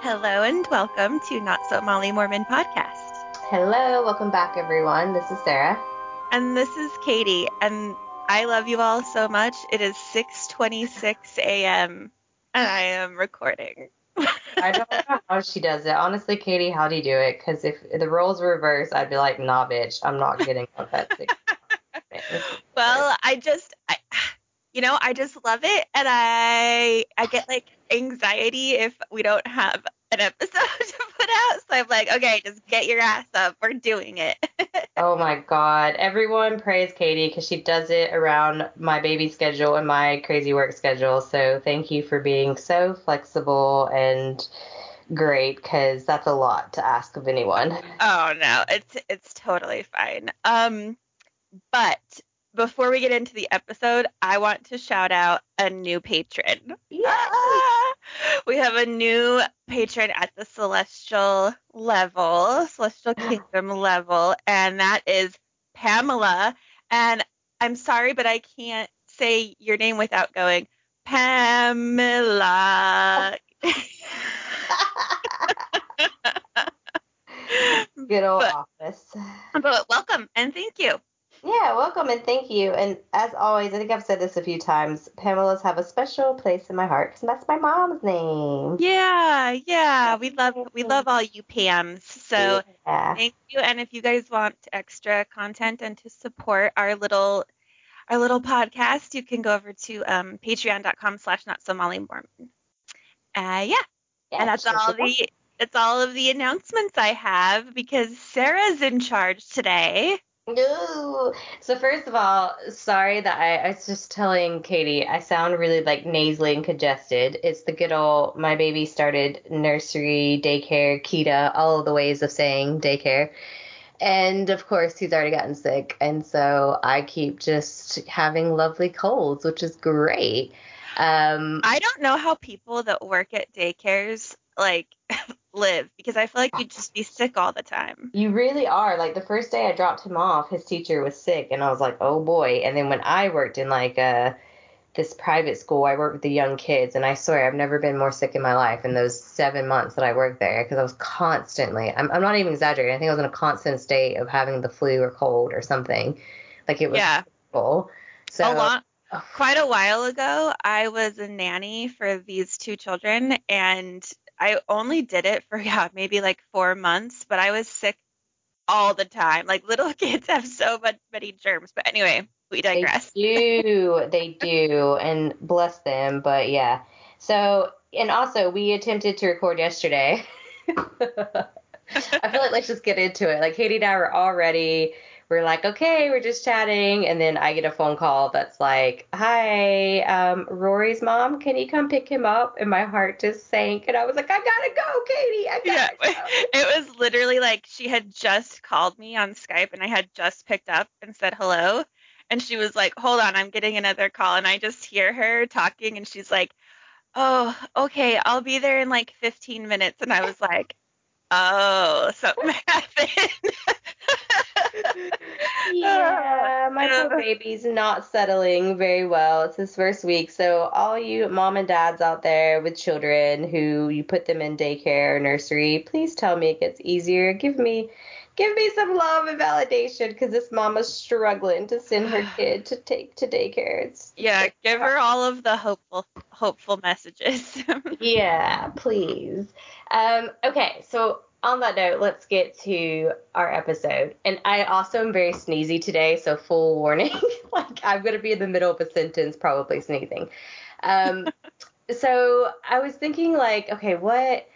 Hello and welcome to Not So Molly Mormon podcast. Hello, welcome back everyone. This is Sarah. And this is Katie and I love you all so much. It is 6:26 a.m. and I am recording. I don't know how she does it. Honestly, Katie, how do you do it? Because if the roles were reversed, I'd be like, nah, bitch, I'm not getting up at six. well, I just, I, you know, I just love it, and I, I get like anxiety if we don't have an episode to put out. So I'm like, okay, just get your ass up. We're doing it. oh my God. Everyone praise Katie because she does it around my baby schedule and my crazy work schedule. So thank you for being so flexible and great because that's a lot to ask of anyone. Oh no, it's it's totally fine. Um, but before we get into the episode, I want to shout out a new patron. Yes. we have a new patron at the celestial level, celestial kingdom level, and that is Pamela. And I'm sorry, but I can't say your name without going, Pamela. Good old but, office. But welcome and thank you. Yeah, welcome and thank you. And as always, I think I've said this a few times. Pamela's have a special place in my heart because that's my mom's name. Yeah, yeah, we love we love all you Pams. So yeah. thank you. And if you guys want extra content and to support our little our little podcast, you can go over to um, Patreon.com/slash Not So Molly Mormon. Uh, yeah, yeah and that's all the that's all of the announcements I have because Sarah's in charge today. No. So first of all, sorry that I, I, was just telling Katie I sound really like nasally and congested. It's the good old my baby started nursery, daycare, Kita, all of the ways of saying daycare. And of course, he's already gotten sick, and so I keep just having lovely colds, which is great. Um, I don't know how people that work at daycares like live because I feel like you'd just be sick all the time. You really are. Like the first day I dropped him off, his teacher was sick, and I was like, oh boy. And then when I worked in like uh, this private school, I worked with the young kids, and I swear I've never been more sick in my life in those seven months that I worked there because I was constantly, I'm, I'm not even exaggerating, I think I was in a constant state of having the flu or cold or something. Like it was yeah. Full. So, a lot. Quite a while ago, I was a nanny for these two children, and I only did it for yeah maybe like four months, but I was sick all the time. Like little kids have so much many germs. But anyway, we digress. They do, they do, and bless them. But yeah. So and also we attempted to record yesterday. I feel like let's just get into it. Like Katie and I were already we're like, okay, we're just chatting, and then I get a phone call that's like, hi, um, Rory's mom, can you come pick him up? And my heart just sank, and I was like, I gotta go, Katie, I gotta yeah, go. It was literally like she had just called me on Skype, and I had just picked up and said hello, and she was like, hold on, I'm getting another call, and I just hear her talking, and she's like, oh, okay, I'll be there in like 15 minutes, and I was like, oh, something happened. yeah, my poor baby's not settling very well. It's his first week. So, all you mom and dads out there with children who you put them in daycare or nursery, please tell me it gets easier. Give me give me some love and validation because this mama's struggling to send her kid to take to daycare. It's yeah, give her all of the hopeful hopeful messages. yeah, please. Um, okay, so on that note, let's get to our episode. And I also am very sneezy today, so full warning. like I'm gonna be in the middle of a sentence, probably sneezing. Um, so I was thinking like, okay, what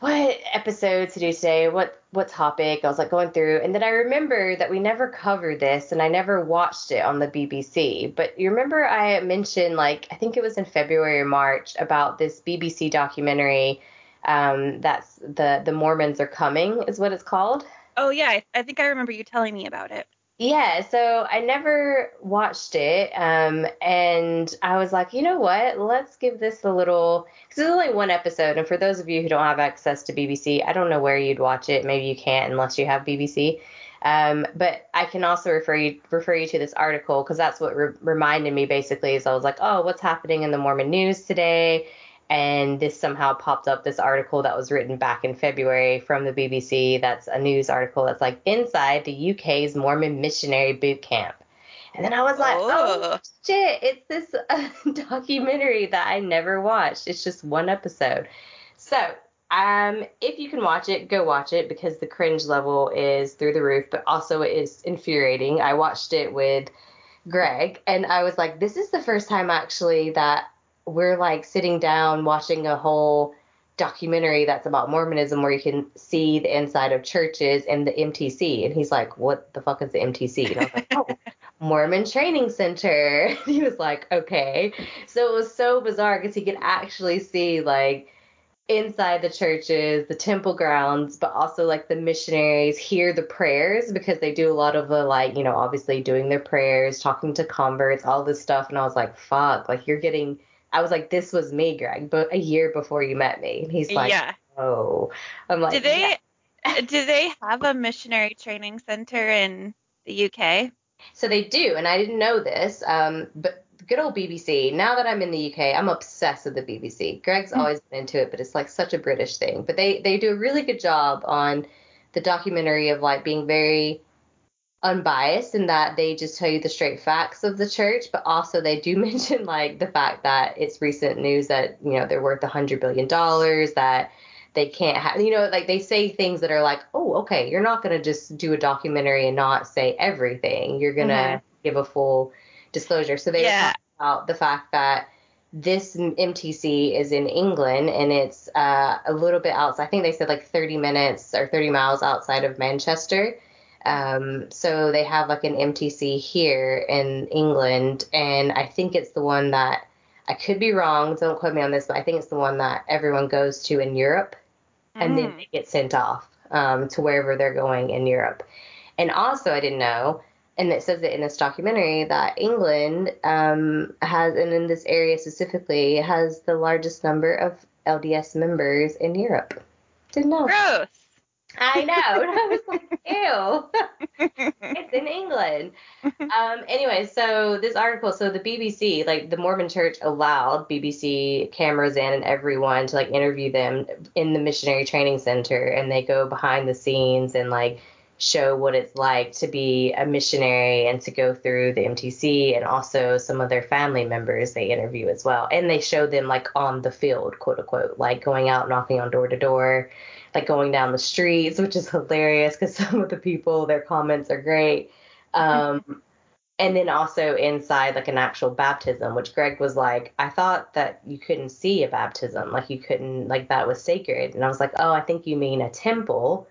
what episode to do today? What what topic? I was like going through, and then I remember that we never covered this, and I never watched it on the BBC. But you remember I mentioned like I think it was in February or March about this BBC documentary um, that's the the Mormons are coming is what it's called. Oh yeah, I, I think I remember you telling me about it. Yeah, so I never watched it, um, and I was like, you know what? Let's give this a little. Because it's only one episode, and for those of you who don't have access to BBC, I don't know where you'd watch it. Maybe you can't unless you have BBC. Um, but I can also refer you refer you to this article because that's what re- reminded me basically. Is I was like, oh, what's happening in the Mormon news today? And this somehow popped up this article that was written back in February from the BBC. That's a news article that's like inside the UK's Mormon missionary boot camp. And then I was like, oh, oh shit, it's this uh, documentary that I never watched. It's just one episode. So, um, if you can watch it, go watch it because the cringe level is through the roof, but also it is infuriating. I watched it with Greg, and I was like, this is the first time actually that we're like sitting down watching a whole documentary that's about Mormonism where you can see the inside of churches and the MTC. And he's like, What the fuck is the MTC? And I was like, Oh, Mormon Training Center. he was like, Okay. So it was so bizarre because he could actually see like inside the churches, the temple grounds, but also like the missionaries hear the prayers because they do a lot of the like, you know, obviously doing their prayers, talking to converts, all this stuff. And I was like, fuck, like you're getting I was like, this was me, Greg, but a year before you met me. And he's like, yeah. oh. I'm like, do they yeah. do they have a missionary training center in the UK? So they do, and I didn't know this. Um, but good old BBC. Now that I'm in the UK, I'm obsessed with the BBC. Greg's mm-hmm. always been into it, but it's like such a British thing. But they they do a really good job on the documentary of like being very unbiased in that they just tell you the straight facts of the church, but also they do mention like the fact that it's recent news that you know they're worth a hundred billion dollars that they can't have you know like they say things that are like oh okay you're not gonna just do a documentary and not say everything you're gonna mm-hmm. give a full disclosure so they yeah. talk about the fact that this MTC is in England and it's uh, a little bit outside. I think they said like 30 minutes or 30 miles outside of Manchester. Um, so they have like an MTC here in England, and I think it's the one that I could be wrong. Don't quote me on this, but I think it's the one that everyone goes to in Europe, mm. and then mm. they get sent off um, to wherever they're going in Europe. And also, I didn't know, and it says it in this documentary that England um, has, and in this area specifically, has the largest number of LDS members in Europe. Didn't know. Gross. I know. And I was like, ew. it's in England. Um, anyway, so this article, so the BBC, like the Mormon Church allowed BBC cameras in and everyone to like interview them in the missionary training center and they go behind the scenes and like show what it's like to be a missionary and to go through the MTC and also some of their family members they interview as well. And they show them like on the field, quote unquote, like going out knocking on door to door like going down the streets, which is hilarious because some of the people, their comments are great. Um, and then also inside like an actual baptism, which Greg was like, I thought that you couldn't see a baptism, like you couldn't, like that was sacred. And I was like, oh, I think you mean a temple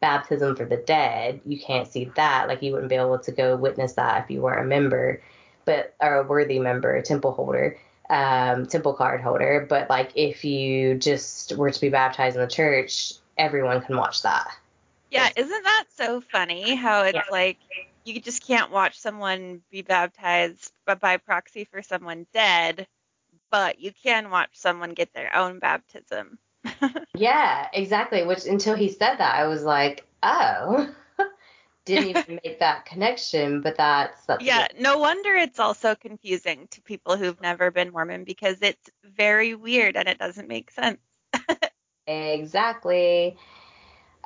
baptism for the dead. You can't see that, like you wouldn't be able to go witness that if you weren't a member, but or a worthy member, a temple holder um, temple card holder. But like if you just were to be baptized in the church, everyone can watch that. Yeah, isn't that so funny how it's yeah. like you just can't watch someone be baptized by proxy for someone dead, but you can watch someone get their own baptism. yeah, exactly. Which until he said that, I was like, oh. Didn't even make that connection, but that's, that's yeah. No wonder it's also confusing to people who've never been Mormon because it's very weird and it doesn't make sense. Exactly.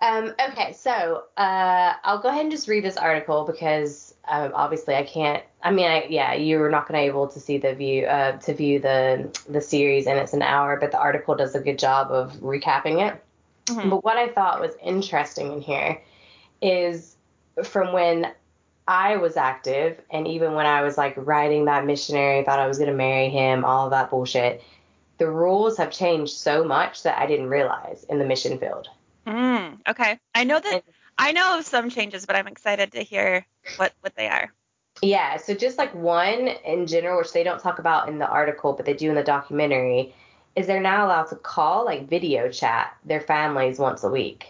Um, okay, so uh, I'll go ahead and just read this article because um, obviously I can't. I mean, I, yeah, you're not going to be able to see the view uh, to view the the series, and it's an hour, but the article does a good job of recapping it. Mm-hmm. But what I thought was interesting in here is from when I was active, and even when I was like writing that missionary, thought I was going to marry him, all of that bullshit the rules have changed so much that I didn't realize in the mission field. Mm, okay. I know that and, I know of some changes, but I'm excited to hear what what they are. Yeah, so just like one in general, which they don't talk about in the article, but they do in the documentary, is they're now allowed to call like video chat their families once a week.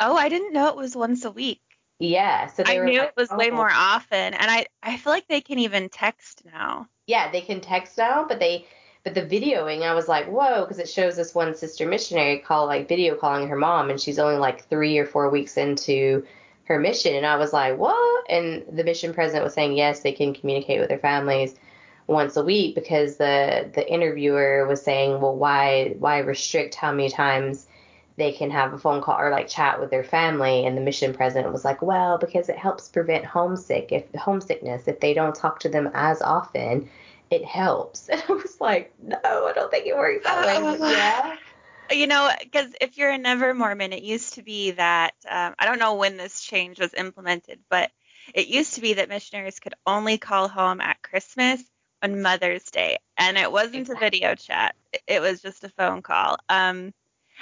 Oh, I didn't know it was once a week. Yeah, so I knew like, it was oh. way more often, and I I feel like they can even text now. Yeah, they can text now, but they but the videoing, I was like, whoa, because it shows this one sister missionary call like video calling her mom, and she's only like three or four weeks into her mission, and I was like, what? And the mission president was saying yes, they can communicate with their families once a week because the the interviewer was saying, well, why why restrict how many times they can have a phone call or like chat with their family and the mission president was like well because it helps prevent homesick if homesickness if they don't talk to them as often it helps. And i was like no i don't think it works that way. Yeah. You know because if you're a never mormon it used to be that um, i don't know when this change was implemented but it used to be that missionaries could only call home at christmas on mother's day and it wasn't exactly. a video chat. It was just a phone call. Um,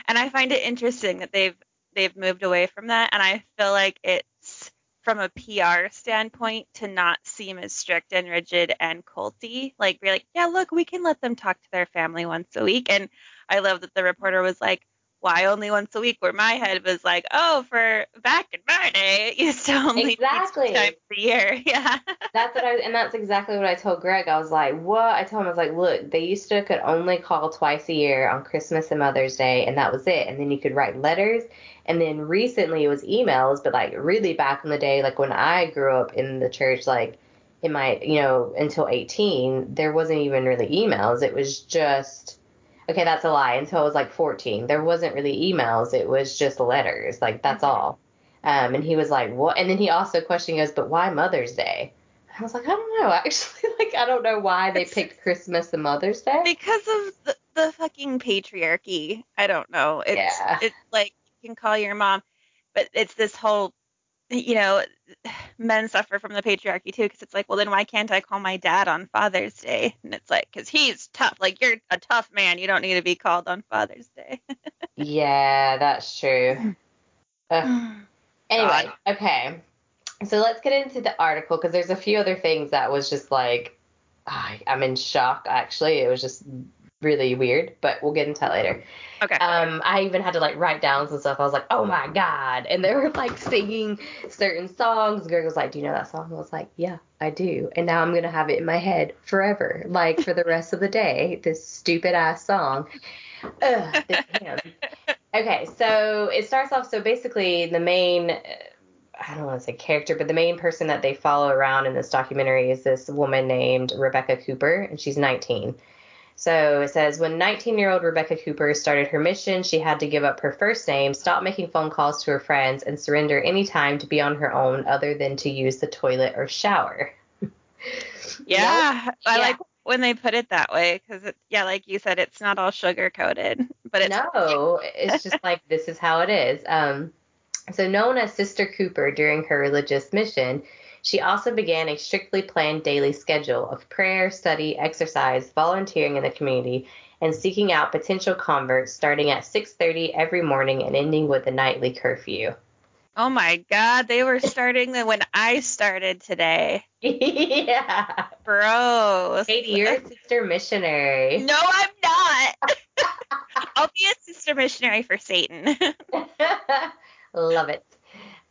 and I find it interesting that they've they've moved away from that, and I feel like it's from a PR standpoint to not seem as strict and rigid and culty. Like be like, yeah, look, we can let them talk to their family once a week. And I love that the reporter was like, why only once a week? Where my head was like, oh, for back in my day, it used to only exactly. be times a year. Yeah. that's what I and that's exactly what I told Greg. I was like, what? I told him I was like, look, they used to could only call twice a year on Christmas and Mother's Day, and that was it. And then you could write letters. And then recently it was emails, but like really back in the day, like when I grew up in the church, like in my, you know, until 18, there wasn't even really emails. It was just okay, that's a lie. Until I was like 14, there wasn't really emails. It was just letters. Like that's mm-hmm. all. Um, and he was like, what? And then he also questioned, goes, but why Mother's Day? I was like, I don't know. Actually, like I don't know why they picked Christmas and Mother's Day. Because of the, the fucking patriarchy. I don't know. It's yeah. it's like you can call your mom, but it's this whole you know, men suffer from the patriarchy too because it's like, well, then why can't I call my dad on Father's Day? And it's like, because he's tough. Like, you're a tough man. You don't need to be called on Father's Day. yeah, that's true. anyway, God. okay. So let's get into the article because there's a few other things that was just like, I, I'm in shock, actually. It was just really weird, but we'll get into that later. Okay. Um, I even had to like write down some stuff. I was like, oh my god, and they were like singing certain songs. Greg was like, do you know that song? I was like, yeah, I do. And now I'm gonna have it in my head forever, like for the rest of the day. This stupid ass song. Ugh, this. Okay, so it starts off. So basically, the main. I don't want to say character, but the main person that they follow around in this documentary is this woman named Rebecca Cooper, and she's 19. So it says when 19 year old Rebecca Cooper started her mission, she had to give up her first name, stop making phone calls to her friends, and surrender any time to be on her own other than to use the toilet or shower. yeah, I yeah. like when they put it that way because, yeah, like you said, it's not all sugar coated, but it's no, it's just like this is how it is. Um, so known as Sister Cooper during her religious mission, she also began a strictly planned daily schedule of prayer, study, exercise, volunteering in the community, and seeking out potential converts starting at 6:30 every morning and ending with a nightly curfew. Oh my god, they were starting when I started today. yeah. Bro. Katie, you're a sister missionary. No, I'm not. I'll be a sister missionary for Satan. Love it.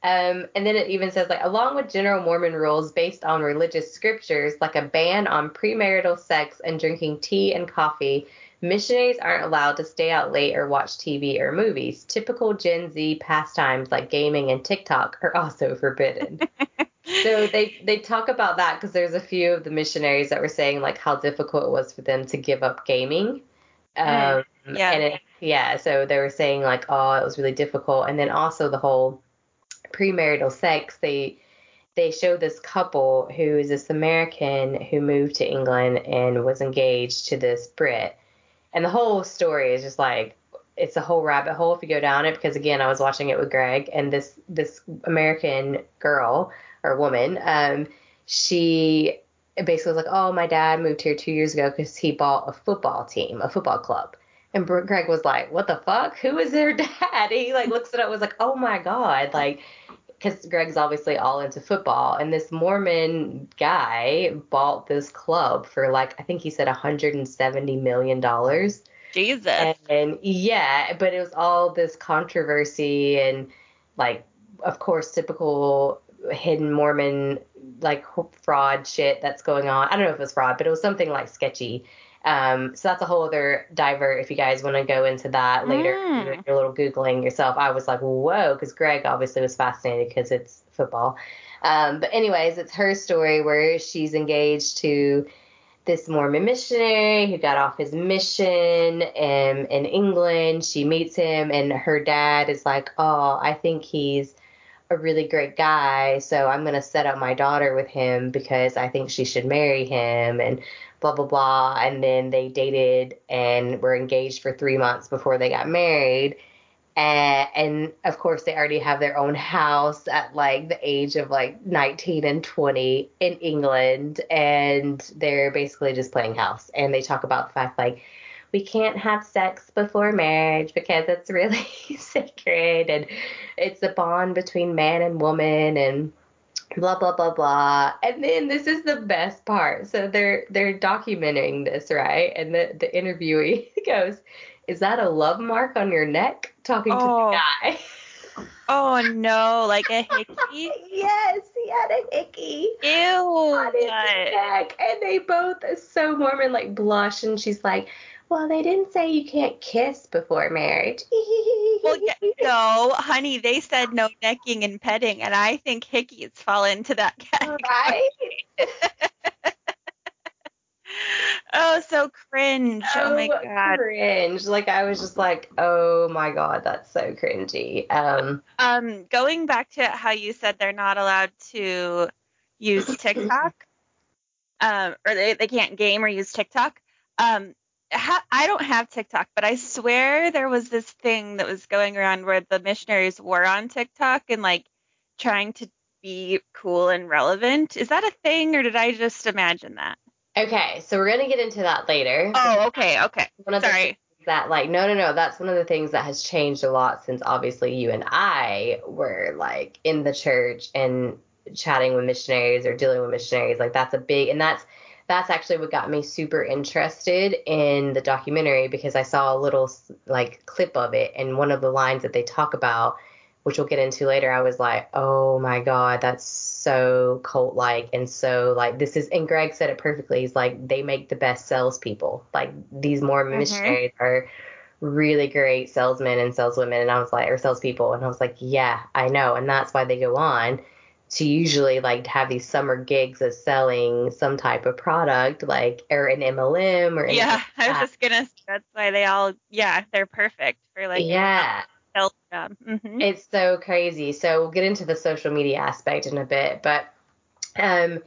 Um, and then it even says like along with general Mormon rules based on religious scriptures like a ban on premarital sex and drinking tea and coffee, missionaries aren't allowed to stay out late or watch TV or movies. Typical Gen Z pastimes like gaming and TikTok are also forbidden. so they they talk about that because there's a few of the missionaries that were saying like how difficult it was for them to give up gaming. Um, yeah. And it, yeah, so they were saying like, oh, it was really difficult, and then also the whole premarital sex, they they show this couple who is this American who moved to England and was engaged to this Brit. And the whole story is just like it's a whole rabbit hole if you go down it because again I was watching it with Greg and this this American girl or woman um she basically was like oh my dad moved here 2 years ago cuz he bought a football team a football club and Greg was like, "What the fuck? Who is their dad?" he like looks it up, was like, "Oh my god!" Like, because Greg's obviously all into football, and this Mormon guy bought this club for like I think he said 170 million dollars. Jesus. And, and yeah, but it was all this controversy and like, of course, typical hidden Mormon like fraud shit that's going on. I don't know if it was fraud, but it was something like sketchy. Um, so that's a whole other divert if you guys want to go into that later. Mm. You're a little Googling yourself. I was like, whoa, because Greg obviously was fascinated because it's football. Um, but anyways, it's her story where she's engaged to this Mormon missionary who got off his mission in, in England. She meets him, and her dad is like, Oh, I think he's a really great guy, so I'm going to set up my daughter with him because I think she should marry him, and blah, blah, blah. And then they dated and were engaged for three months before they got married and of course they already have their own house at like the age of like 19 and 20 in England and they're basically just playing house and they talk about the fact like we can't have sex before marriage because it's really sacred and it's a bond between man and woman and blah blah blah blah and then this is the best part so they're they're documenting this right and the the interviewee goes is that a love mark on your neck? Talking oh. to the oh. guy. Oh no, like a hickey? yes, he had a hickey. Ew. On his neck. And they both so Mormon like blush and she's like, Well, they didn't say you can't kiss before marriage. well, yeah, no, honey, they said no necking and petting, and I think hickeys fall into that category. Right? Oh, so cringe. Oh, oh my god. Cringe. Like I was just like, oh my god, that's so cringy. Um um going back to how you said they're not allowed to use TikTok. um or they, they can't game or use TikTok. Um ha- I don't have TikTok, but I swear there was this thing that was going around where the missionaries were on TikTok and like trying to be cool and relevant. Is that a thing or did I just imagine that? Okay, so we're gonna get into that later. Oh, okay, okay. One of Sorry. The that like no no no that's one of the things that has changed a lot since obviously you and I were like in the church and chatting with missionaries or dealing with missionaries like that's a big and that's that's actually what got me super interested in the documentary because I saw a little like clip of it and one of the lines that they talk about which we'll get into later I was like oh my god that's so cult like and so like this is and Greg said it perfectly. He's like they make the best salespeople. Like these more mm-hmm. missionaries are really great salesmen and saleswomen and I was like or salespeople and I was like, Yeah, I know. And that's why they go on to usually like to have these summer gigs of selling some type of product like or an MLM or Yeah, I was just gonna that's why they all yeah, they're perfect for like yeah job. Mm-hmm. It's so crazy. So we'll get into the social media aspect in a bit, but um,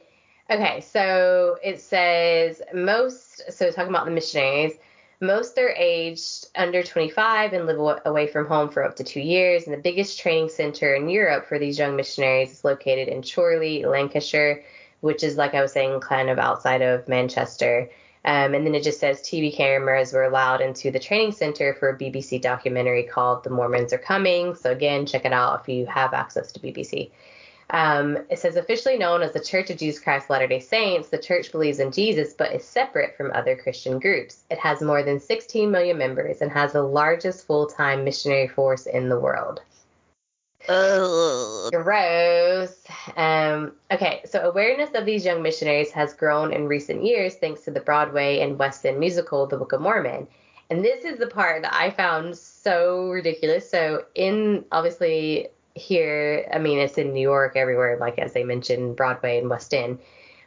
okay. So it says most. So talking about the missionaries, most are aged under 25 and live away from home for up to two years. And the biggest training center in Europe for these young missionaries is located in Chorley, Lancashire, which is like I was saying, kind of outside of Manchester. Um, and then it just says TV cameras were allowed into the training center for a BBC documentary called The Mormons Are Coming. So, again, check it out if you have access to BBC. Um, it says officially known as the Church of Jesus Christ Latter day Saints, the church believes in Jesus but is separate from other Christian groups. It has more than 16 million members and has the largest full time missionary force in the world. Ugh. Gross. Um, okay, so awareness of these young missionaries has grown in recent years thanks to the Broadway and West End musical, The Book of Mormon. And this is the part that I found so ridiculous. So, in obviously here, I mean, it's in New York, everywhere, like as they mentioned, Broadway and West End.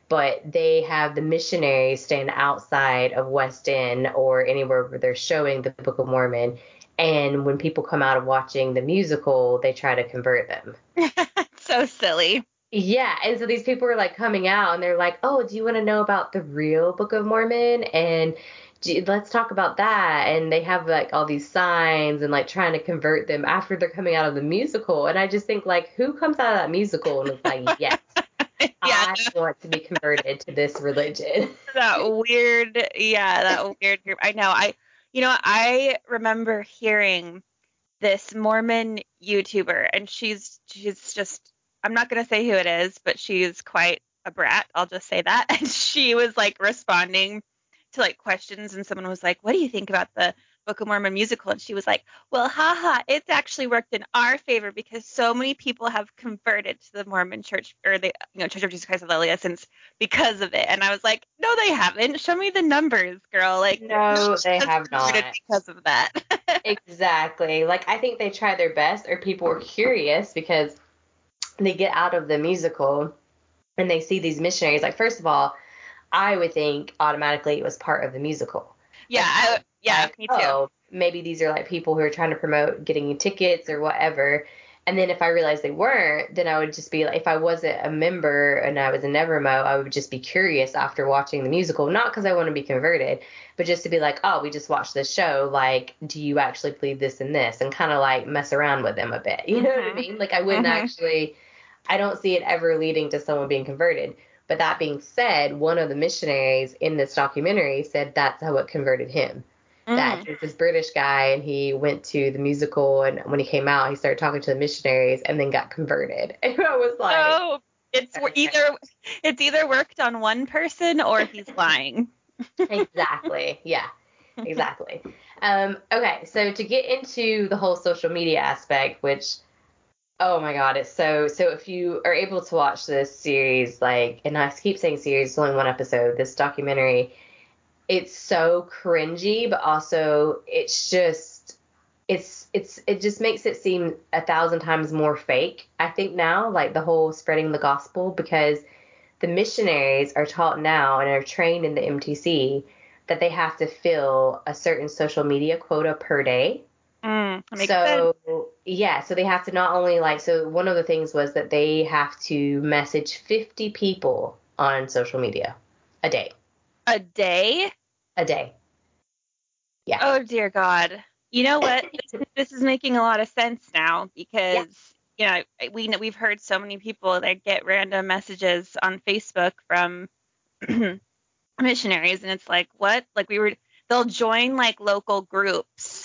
But they have the missionaries stand outside of West End or anywhere where they're showing the Book of Mormon and when people come out of watching the musical, they try to convert them. so silly. Yeah, and so these people are like coming out and they're like, "Oh, do you want to know about the real Book of Mormon?" and let's talk about that and they have like all these signs and like trying to convert them after they're coming out of the musical and i just think like who comes out of that musical and is like yes yeah. i want to be converted to this religion that weird yeah that weird group i know i you know, I remember hearing this Mormon YouTuber, and she's she's just I'm not gonna say who it is, but she's quite a brat. I'll just say that. And she was like responding to like questions, and someone was like, "What do you think about the Book of Mormon musical, and she was like, "Well, haha, it's actually worked in our favor because so many people have converted to the Mormon Church or the you know Church of Jesus Christ of Latter-day Saints because of it." And I was like, "No, they haven't. Show me the numbers, girl. Like, no, they have not because of that." exactly. Like, I think they try their best, or people were curious because they get out of the musical and they see these missionaries. Like, first of all I would think automatically it was part of the musical. Yeah, I, yeah, like, me too. Oh, maybe these are like people who are trying to promote getting tickets or whatever. And then if I realized they weren't, then I would just be like, if I wasn't a member and I was a Nevermo, I would just be curious after watching the musical, not because I want to be converted, but just to be like, oh, we just watched this show. Like, do you actually believe this and this? And kind of like mess around with them a bit. You know mm-hmm. what I mm-hmm. mean? Like, I wouldn't mm-hmm. actually, I don't see it ever leading to someone being converted. But that being said, one of the missionaries in this documentary said that's how it converted him mm. that he's this British guy and he went to the musical and when he came out he started talking to the missionaries and then got converted. And I was like Oh, it's okay. either it's either worked on one person or he's lying. exactly. Yeah. Exactly. Um, okay, so to get into the whole social media aspect, which oh my god, it's so so if you are able to watch this series, like and I keep saying series, it's only one episode, this documentary it's so cringy, but also it's just it's it's it just makes it seem a thousand times more fake. I think now, like the whole spreading the gospel, because the missionaries are taught now and are trained in the MTC that they have to fill a certain social media quota per day. Mm, so sense. yeah, so they have to not only like so one of the things was that they have to message 50 people on social media a day. A day? A day. Yeah. Oh dear God. You know what? this, is making a lot of sense now because yeah. you know we we've heard so many people that get random messages on Facebook from missionaries, and it's like what? Like we were they'll join like local groups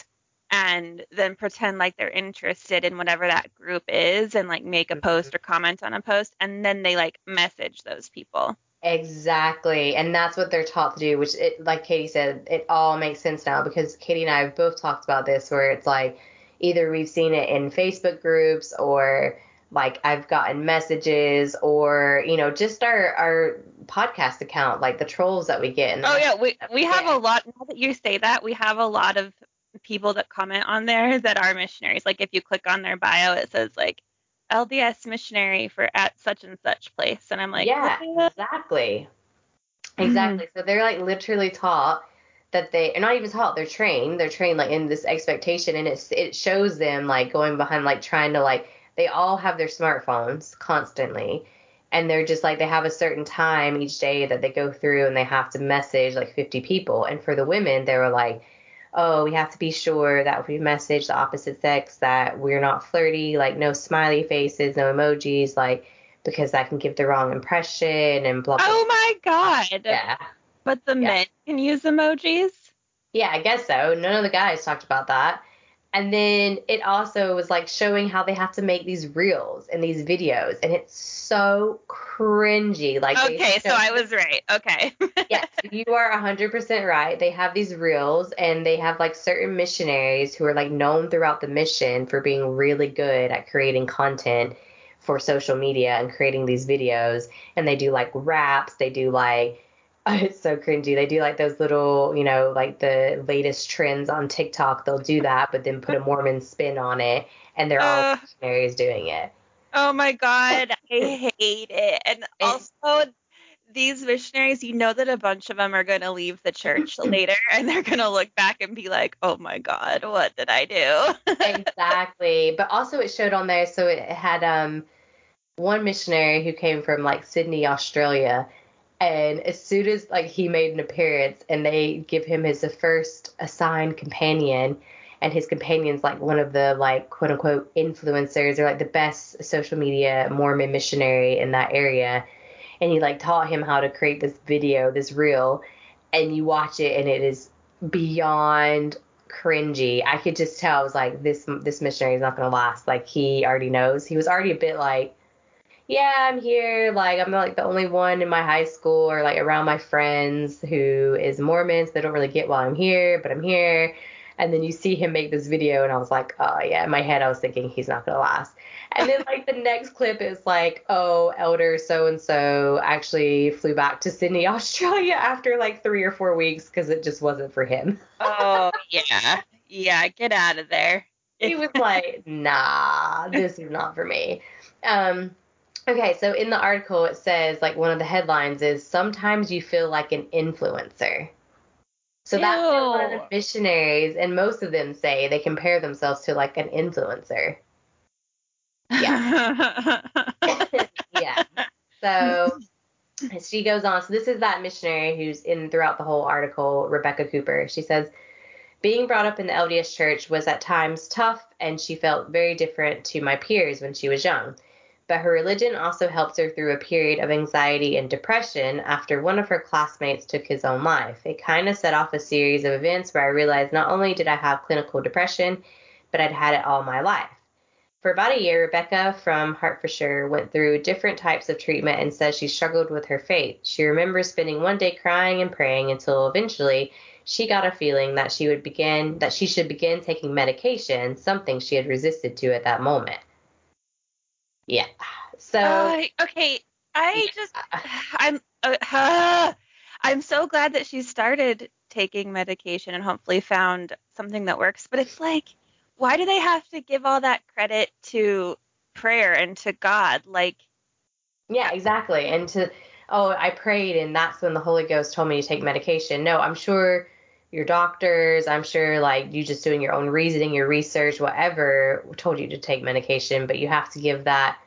and then pretend like they're interested in whatever that group is and like make a mm-hmm. post or comment on a post and then they like message those people. Exactly. And that's what they're taught to do, which it like Katie said, it all makes sense now because Katie and I have both talked about this where it's like either we've seen it in Facebook groups or like I've gotten messages or, you know, just our our podcast account, like the trolls that we get. oh yeah, we we have a lot now that you say that, we have a lot of people that comment on there that are missionaries. Like if you click on their bio, it says like LDS missionary for at such and such place. And I'm like, yeah, exactly. Exactly. Mm-hmm. So they're like literally taught that they are not even taught, they're trained. They're trained like in this expectation and it's it shows them like going behind like trying to like they all have their smartphones constantly and they're just like they have a certain time each day that they go through and they have to message like 50 people and for the women they were like oh, we have to be sure that we message the opposite sex that we're not flirty, like no smiley faces, no emojis, like because that can give the wrong impression and blah blah. Oh my god. Yeah. But the yeah. men can use emojis? Yeah, I guess so. None of the guys talked about that. And then it also was like showing how they have to make these reels and these videos, and it's so cringy. Like okay, so I was right. Okay. yes, you are hundred percent right. They have these reels, and they have like certain missionaries who are like known throughout the mission for being really good at creating content for social media and creating these videos. And they do like raps. They do like it's so cringy. They do like those little, you know, like the latest trends on TikTok. They'll do that, but then put a Mormon spin on it, and they're all uh, missionaries doing it. Oh my god, I hate it. And also, these missionaries, you know that a bunch of them are going to leave the church later, and they're going to look back and be like, "Oh my god, what did I do?" exactly. But also, it showed on there, so it had um one missionary who came from like Sydney, Australia and as soon as like he made an appearance and they give him his first assigned companion and his companion's like one of the like quote unquote influencers or like the best social media mormon missionary in that area and he like taught him how to create this video this reel and you watch it and it is beyond cringy. I could just tell i was like this this missionary is not to last. Like he already knows. He was already a bit like yeah, I'm here. Like, I'm like the only one in my high school or like around my friends who is Mormon. So they don't really get why I'm here, but I'm here. And then you see him make this video, and I was like, oh, yeah. In my head, I was thinking he's not going to last. And then, like, the next clip is like, oh, elder so and so actually flew back to Sydney, Australia after like three or four weeks because it just wasn't for him. oh, yeah. Yeah, get out of there. he was like, nah, this is not for me. Um, Okay, so in the article it says like one of the headlines is sometimes you feel like an influencer. So Ew. that's one of the missionaries and most of them say they compare themselves to like an influencer. Yeah. yeah. So she goes on. So this is that missionary who's in throughout the whole article, Rebecca Cooper. She says, being brought up in the LDS church was at times tough, and she felt very different to my peers when she was young. But her religion also helps her through a period of anxiety and depression after one of her classmates took his own life. It kind of set off a series of events where I realized not only did I have clinical depression, but I'd had it all my life. For about a year, Rebecca from Hertfordshire went through different types of treatment and says she struggled with her faith. She remembers spending one day crying and praying until eventually she got a feeling that she would begin that she should begin taking medication, something she had resisted to at that moment. Yeah. So uh, okay, I just I'm uh, I'm so glad that she started taking medication and hopefully found something that works, but it's like why do they have to give all that credit to prayer and to God? Like, yeah, exactly. And to, oh, I prayed and that's when the Holy Ghost told me to take medication. No, I'm sure your doctors, I'm sure like you just doing your own reasoning, your research, whatever told you to take medication, but you have to give that,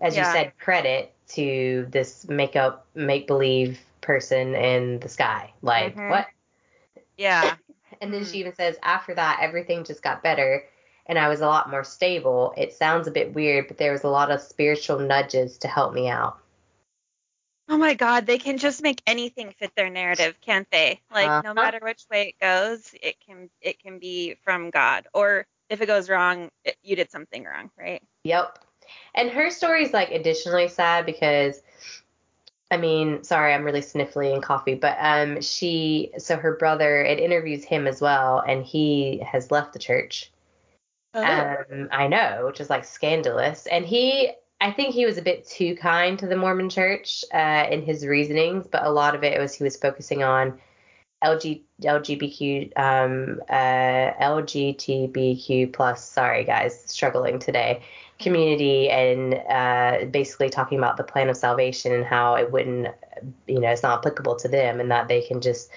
as yeah. you said, credit to this make up, make believe person in the sky. Like, mm-hmm. what? Yeah. and then mm-hmm. she even says, after that, everything just got better and I was a lot more stable. It sounds a bit weird, but there was a lot of spiritual nudges to help me out. Oh my God, they can just make anything fit their narrative, can't they? Like uh-huh. no matter which way it goes, it can it can be from God. Or if it goes wrong, it, you did something wrong, right? Yep. And her story is like additionally sad because I mean, sorry, I'm really sniffly and coffee, but um she so her brother it interviews him as well and he has left the church Oh. Um, I know, which is like scandalous. And he, I think he was a bit too kind to the Mormon Church uh, in his reasonings, but a lot of it was he was focusing on LG, LGBTQ, um, uh, LGBTQ plus. Sorry, guys, struggling today. Community and uh, basically talking about the plan of salvation and how it wouldn't, you know, it's not applicable to them and that they can just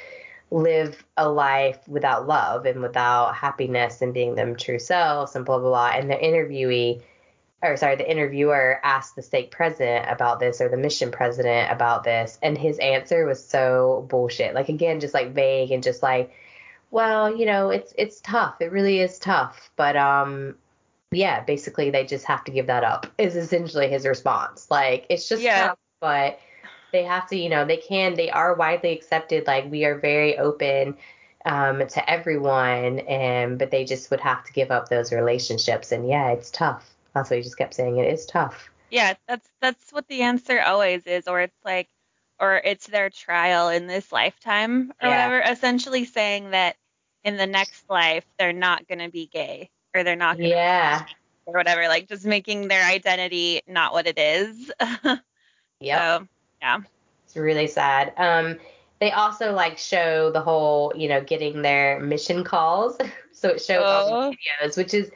live a life without love and without happiness and being them true selves and blah blah blah. And the interviewee or sorry, the interviewer asked the stake president about this or the mission president about this, and his answer was so bullshit. Like again, just like vague and just like, well, you know, it's it's tough. It really is tough. But um yeah, basically they just have to give that up is essentially his response. Like it's just yeah. tough, but they have to, you know, they can, they are widely accepted. Like we are very open um, to everyone, and but they just would have to give up those relationships. And yeah, it's tough. That's what he just kept saying. It is tough. Yeah, that's that's what the answer always is, or it's like, or it's their trial in this lifetime or yeah. whatever. Essentially saying that in the next life they're not going to be gay or they're not going to yeah or whatever. Like just making their identity not what it is. yeah. So yeah. It's really sad. Um, they also like show the whole, you know, getting their mission calls. so it shows oh. all the videos, which is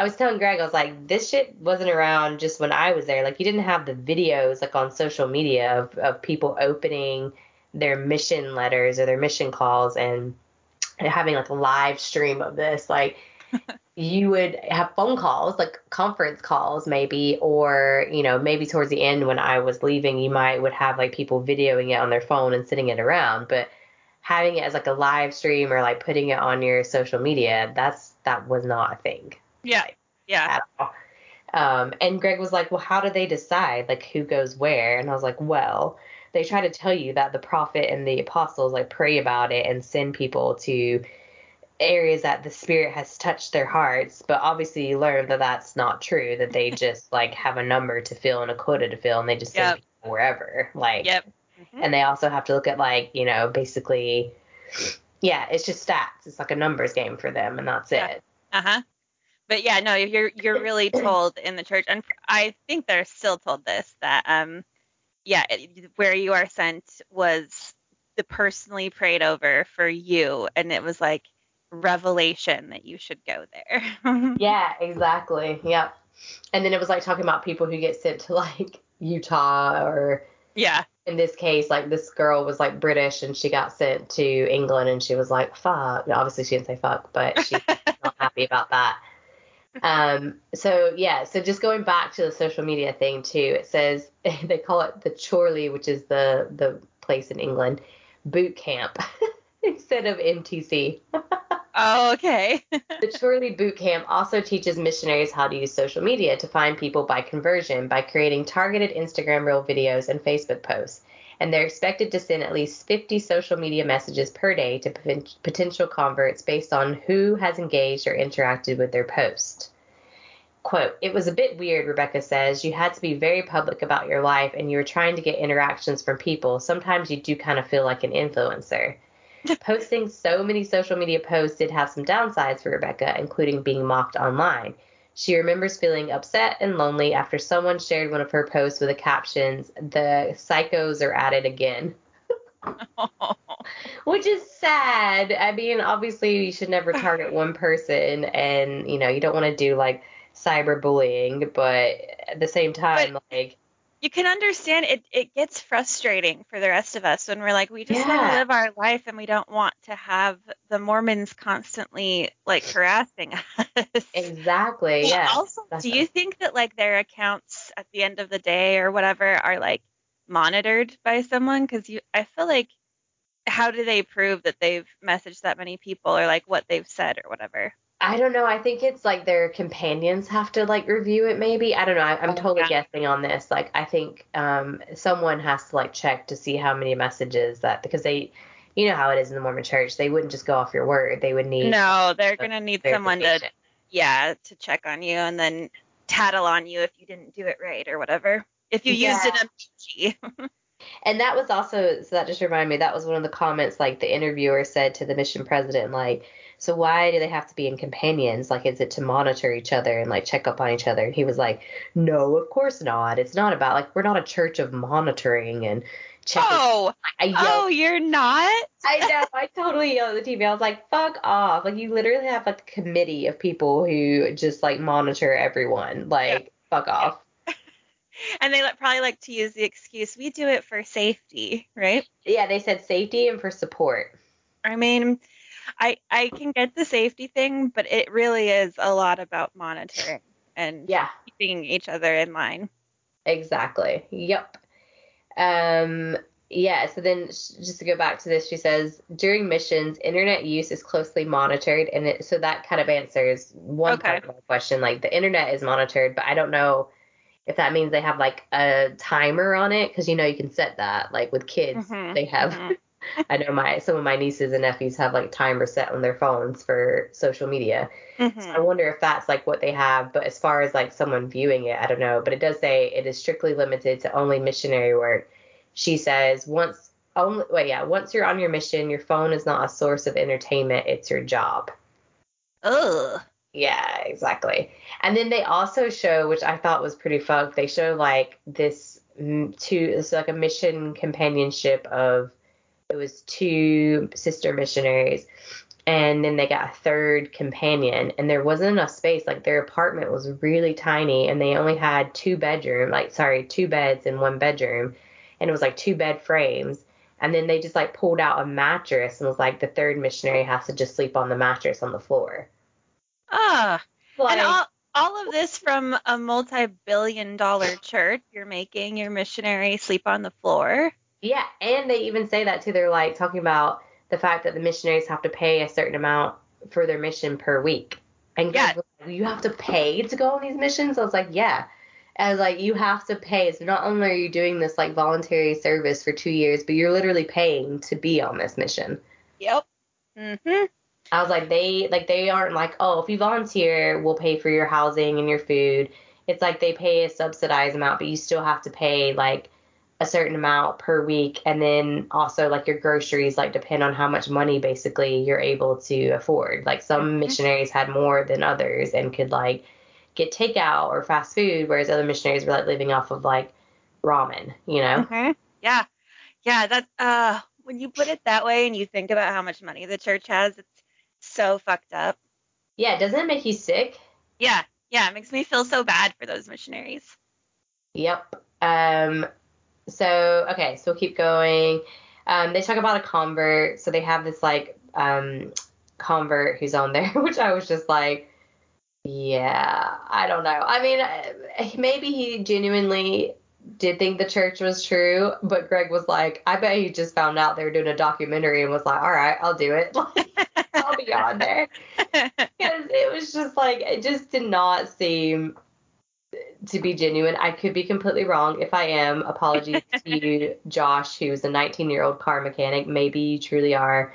I was telling Greg, I was like, this shit wasn't around just when I was there. Like you didn't have the videos like on social media of, of people opening their mission letters or their mission calls and having like a live stream of this. Like you would have phone calls, like conference calls maybe, or, you know, maybe towards the end when I was leaving, you might would have like people videoing it on their phone and sitting it around. But having it as like a live stream or like putting it on your social media, that's that was not a thing. Yeah. Yeah. Um, and Greg was like, well, how do they decide like who goes where? And I was like, well, they try to tell you that the prophet and the apostles like pray about it and send people to areas that the spirit has touched their hearts but obviously you learn that that's not true that they just like have a number to fill and a quota to fill and they just yep. send people wherever like yep mm-hmm. and they also have to look at like you know basically yeah it's just stats it's like a numbers game for them and that's yeah. it uh-huh but yeah no you're you're really told in the church and i think they're still told this that um yeah where you are sent was the personally prayed over for you and it was like revelation that you should go there. yeah, exactly. Yep. And then it was like talking about people who get sent to like Utah or yeah. In this case, like this girl was like British and she got sent to England and she was like, fuck. Obviously, she didn't say fuck, but she's not happy about that. Um, so yeah, so just going back to the social media thing too, it says they call it the Chorley, which is the the place in England, boot camp instead of MTC. oh, okay. the Chorley boot camp also teaches missionaries how to use social media to find people by conversion by creating targeted Instagram reel videos and Facebook posts and they're expected to send at least 50 social media messages per day to potential converts based on who has engaged or interacted with their post. Quote, it was a bit weird, Rebecca says. You had to be very public about your life and you were trying to get interactions from people. Sometimes you do kind of feel like an influencer. Posting so many social media posts did have some downsides for Rebecca, including being mocked online. She remembers feeling upset and lonely after someone shared one of her posts with the captions, The psychos are at it again. Which is sad. I mean, obviously, you should never target one person, and, you know, you don't want to do like cyberbullying, but at the same time, but, like, you can understand it it gets frustrating for the rest of us when we're like we just yeah. want to live our life and we don't want to have the mormons constantly like harassing us. Exactly yeah also do you think that like their accounts at the end of the day or whatever are like monitored by someone? Because you i feel like how do they prove that they've messaged that many people or like what they've said or whatever I don't know. I think it's like their companions have to like review it. Maybe I don't know. I, am oh, totally yeah. guessing on this. Like I think um, someone has to like check to see how many messages that because they, you know how it is in the Mormon Church. They wouldn't just go off your word. They would need. No, they're gonna need someone to, yeah, to check on you and then tattle on you if you didn't do it right or whatever. If you yeah. used an MPG. and that was also so that just reminded me that was one of the comments like the interviewer said to the mission president like so why do they have to be in companions? Like, is it to monitor each other and like check up on each other? And he was like, no, of course not. It's not about like we're not a church of monitoring and checking. Oh, oh, you're not. I know. I totally yelled at the TV. I was like, fuck off. Like, you literally have like a committee of people who just like monitor everyone. Like, yeah. fuck off. and they probably like to use the excuse we do it for safety, right? Yeah, they said safety and for support. I mean, I I can get the safety thing, but it really is a lot about monitoring and yeah. keeping each other in line. Exactly. Yep. Um yeah, so then just to go back to this, she says during missions, internet use is closely monitored, and it, so that kind of answers one okay. part of my question. Like the internet is monitored, but I don't know if that means they have like a timer on it because you know you can set that. Like with kids, mm-hmm. they have mm-hmm. I know my some of my nieces and nephews have like timers set on their phones for social media. Mm-hmm. So I wonder if that's like what they have. But as far as like someone viewing it, I don't know. But it does say it is strictly limited to only missionary work. She says once only wait yeah once you're on your mission, your phone is not a source of entertainment. It's your job. Ugh. Yeah, exactly. And then they also show, which I thought was pretty fucked. They show like this two, it's like a mission companionship of it was two sister missionaries and then they got a third companion and there wasn't enough space. Like their apartment was really tiny and they only had two bedroom like sorry two beds in one bedroom and it was like two bed frames. And then they just like pulled out a mattress and was like the third missionary has to just sleep on the mattress on the floor. Ah like, and all, all of this from a multi-billion dollar church. You're making your missionary sleep on the floor and they even say that too. They're like talking about the fact that the missionaries have to pay a certain amount for their mission per week. And yeah. you have to pay to go on these missions? I was like, yeah. I was like, you have to pay. So not only are you doing this like voluntary service for two years, but you're literally paying to be on this mission. Yep. Mhm. I was like, they like they aren't like, oh, if you volunteer, we'll pay for your housing and your food. It's like they pay a subsidized amount, but you still have to pay like a certain amount per week. And then also like your groceries like depend on how much money basically you're able to afford. Like some missionaries had more than others and could like get takeout or fast food whereas other missionaries were like living off of like ramen you know? Mm-hmm. yeah. Yeah that uh when you put it that way and you think about how much money the church has it's so fucked up. Yeah doesn't it make you sick? Yeah. Yeah it makes me feel so bad for those missionaries. Yep. Um, so okay, so we'll keep going. Um, they talk about a convert. So they have this like um, convert who's on there, which I was just like, yeah, I don't know. I mean, uh, maybe he genuinely did think the church was true, but Greg was like, I bet he just found out they were doing a documentary and was like, all right, I'll do it. I'll be on there. Because it was just like, it just did not seem to be genuine. I could be completely wrong. If I am, apologies to you, Josh, who's a 19 year old car mechanic. Maybe you truly are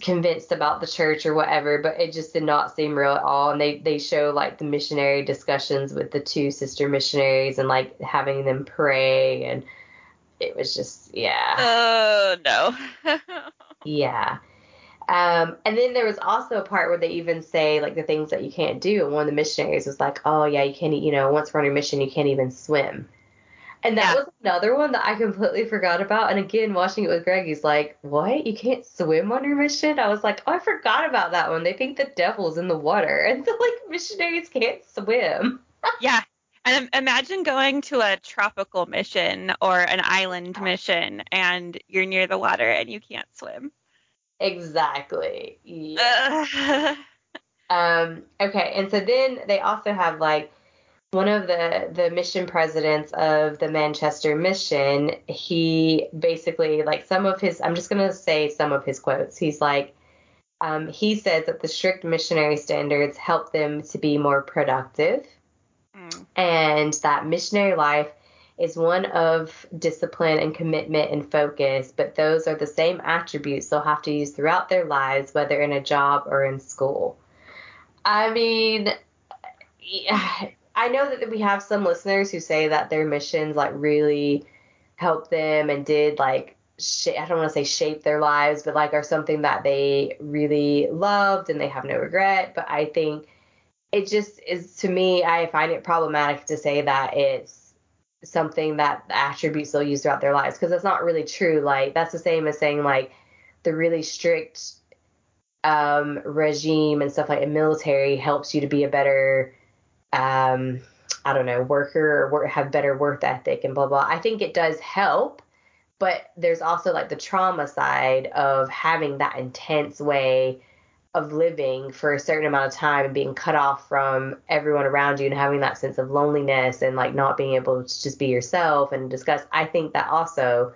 convinced about the church or whatever, but it just did not seem real at all. And they they show like the missionary discussions with the two sister missionaries and like having them pray and it was just yeah. Oh no. yeah. Um, and then there was also a part where they even say like the things that you can't do. And one of the missionaries was like, "Oh yeah, you can't. You know, once we're on your mission, you can't even swim." And that yeah. was another one that I completely forgot about. And again, watching it with Greg, he's like, "What? You can't swim on your mission?" I was like, "Oh, I forgot about that one. They think the devil's in the water, and so like missionaries can't swim." yeah. And imagine going to a tropical mission or an island mission, and you're near the water and you can't swim. Exactly. Yeah. um. Okay. And so then they also have like one of the the mission presidents of the Manchester mission, he basically like some of his I'm just gonna say some of his quotes. He's like, um, he says that the strict missionary standards help them to be more productive, mm. and that missionary life is one of discipline and commitment and focus, but those are the same attributes they'll have to use throughout their lives, whether in a job or in school. I mean, I know that we have some listeners who say that their missions like really helped them and did like I don't want to say shape their lives, but like are something that they really loved and they have no regret. But I think it just is to me, I find it problematic to say that it's something that the attributes they'll use throughout their lives because that's not really true. Like that's the same as saying like the really strict um, regime and stuff like a military helps you to be a better um, I don't know, worker or work, have better work ethic and blah, blah. I think it does help, but there's also like the trauma side of having that intense way of living for a certain amount of time and being cut off from everyone around you and having that sense of loneliness and like not being able to just be yourself and discuss. I think that also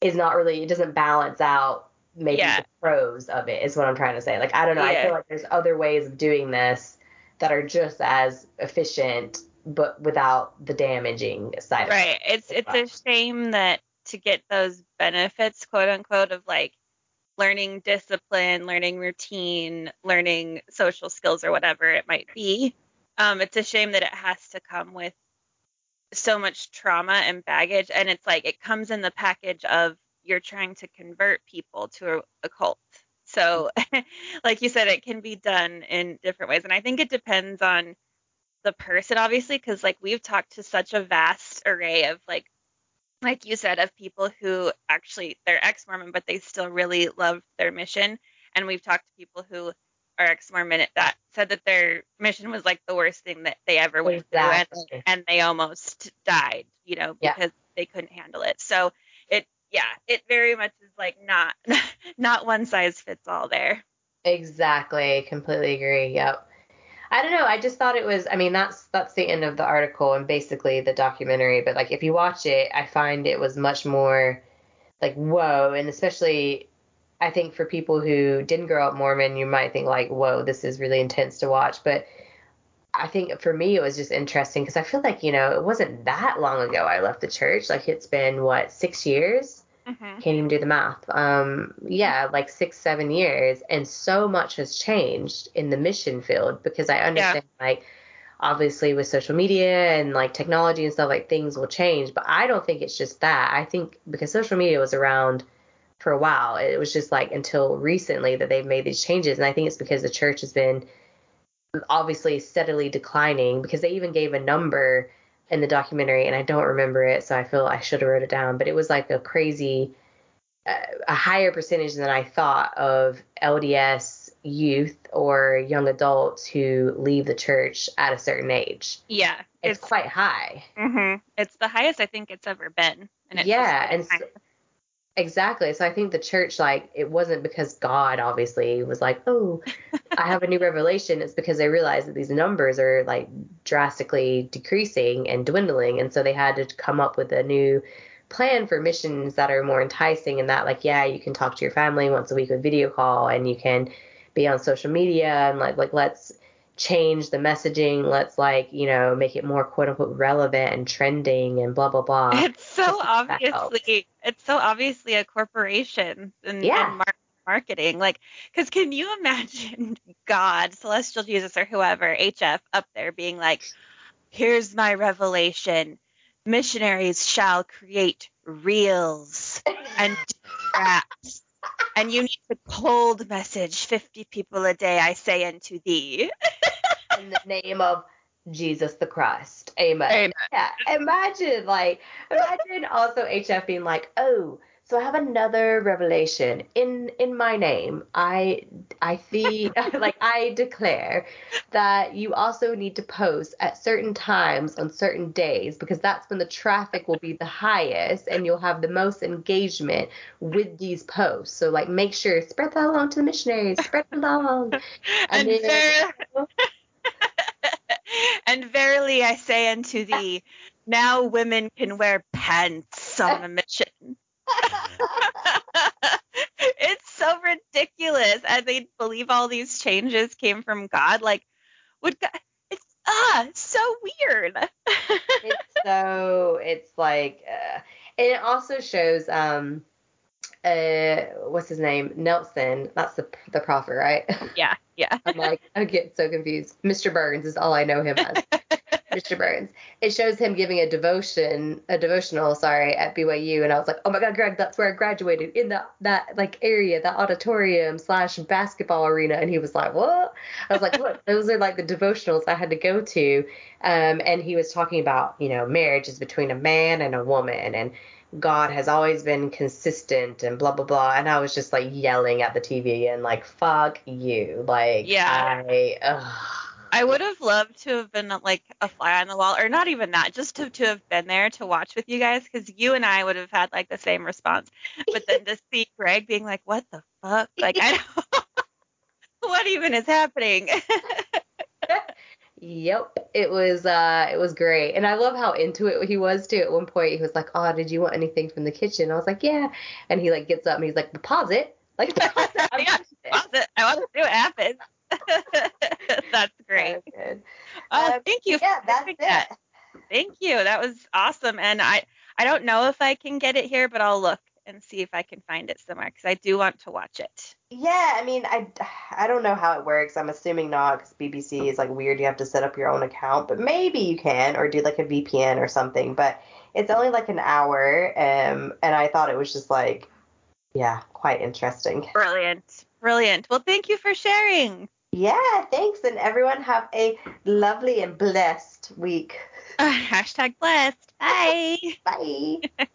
is not really, it doesn't balance out maybe yeah. the pros of it, is what I'm trying to say. Like, I don't know. Yeah. I feel like there's other ways of doing this that are just as efficient but without the damaging side right it's it's a shame that to get those benefits quote unquote of like learning discipline learning routine learning social skills or whatever it might be um, it's a shame that it has to come with so much trauma and baggage and it's like it comes in the package of you're trying to convert people to a, a cult so, like you said, it can be done in different ways. And I think it depends on the person, obviously, because like we've talked to such a vast array of like, like you said, of people who actually they're ex Mormon, but they still really love their mission. And we've talked to people who are ex Mormon that said that their mission was like the worst thing that they ever went exactly. through, and, and, they almost died, you know, because yeah. they couldn't handle it. So it, yeah, it very much is like not not one size fits all there. Exactly, completely agree. Yep. I don't know. I just thought it was. I mean, that's that's the end of the article and basically the documentary. But like, if you watch it, I find it was much more like whoa, and especially I think for people who didn't grow up Mormon, you might think like, whoa, this is really intense to watch. But I think for me, it was just interesting because I feel like you know it wasn't that long ago I left the church. Like it's been what six years Mm-hmm. Can't even do the math. Um, yeah, like six, seven years, and so much has changed in the mission field because I understand yeah. like obviously with social media and like technology and stuff like things will change, but I don't think it's just that. I think because social media was around for a while, it was just like until recently that they've made these changes, and I think it's because the church has been obviously steadily declining because they even gave a number in the documentary, and I don't remember it, so I feel I should have wrote it down. But it was like a crazy, uh, a higher percentage than I thought of LDS youth or young adults who leave the church at a certain age. Yeah, it's, it's quite high. Mm-hmm. It's the highest I think it's ever been. And yeah, and so, exactly. So I think the church, like, it wasn't because God obviously was like, oh, I have a new revelation. It's because they realized that these numbers are like drastically decreasing and dwindling, and so they had to come up with a new plan for missions that are more enticing and that like yeah you can talk to your family once a week with video call and you can be on social media and like like let's change the messaging. Let's like you know make it more quote unquote relevant and trending and blah blah blah. It's so obviously it's so obviously a corporation and, yeah. and mar- marketing. Like because can you imagine god celestial jesus or whoever hf up there being like here's my revelation. Missionaries shall create reels and raps and you need to cold message 50 people a day, I say unto thee. In the name of Jesus the Christ. Amen. Amen. Yeah. Imagine, like, imagine also HF being like, oh, so I have another revelation in in my name. I I see like I declare that you also need to post at certain times on certain days because that's when the traffic will be the highest and you'll have the most engagement with these posts. So like make sure spread that along to the missionaries, spread it along. And, and then, ver- and verily I say unto thee, now women can wear pants on a mission. it's so ridiculous. And they believe all these changes came from God. Like, would God, it's ah so weird. it's so it's like, uh, and it also shows um uh what's his name Nelson. That's the the prophet, right? Yeah, yeah. I'm like I get so confused. Mr. Burns is all I know him as. Mr. Burns. It shows him giving a devotion, a devotional, sorry, at BYU, and I was like, oh my god, Greg, that's where I graduated in that that like area, that auditorium slash basketball arena, and he was like, what? I was like, look, those are like the devotionals I had to go to, um, and he was talking about, you know, marriage is between a man and a woman, and God has always been consistent and blah blah blah. And I was just like yelling at the TV and like, fuck you. Like yeah. I ugh. I would have loved to have been like a fly on the wall, or not even that, just to, to have been there to watch with you guys, because you and I would have had like the same response. But then to see Greg being like, "What the fuck?" Like, I don't, what even is happening? Yep, it was uh it was great. And I love how into it he was too. At one point he was like, "Oh, did you want anything from the kitchen?" I was like, "Yeah." And he like gets up and he's like, "Pause it." Like, pause it. yeah, pause it. I want to see what happens. that's great. That's uh, um, thank you. Yeah, that's it. That. Thank you. That was awesome. And I I don't know if I can get it here, but I'll look and see if I can find it somewhere because I do want to watch it. Yeah, I mean, I, I don't know how it works. I'm assuming not because BBC is like weird. You have to set up your own account, but maybe you can or do like a VPN or something. But it's only like an hour, um, and I thought it was just like, yeah, quite interesting. Brilliant, brilliant. Well, thank you for sharing. Yeah, thanks, and everyone have a lovely and blessed week. Uh, hashtag blessed. Bye. Bye.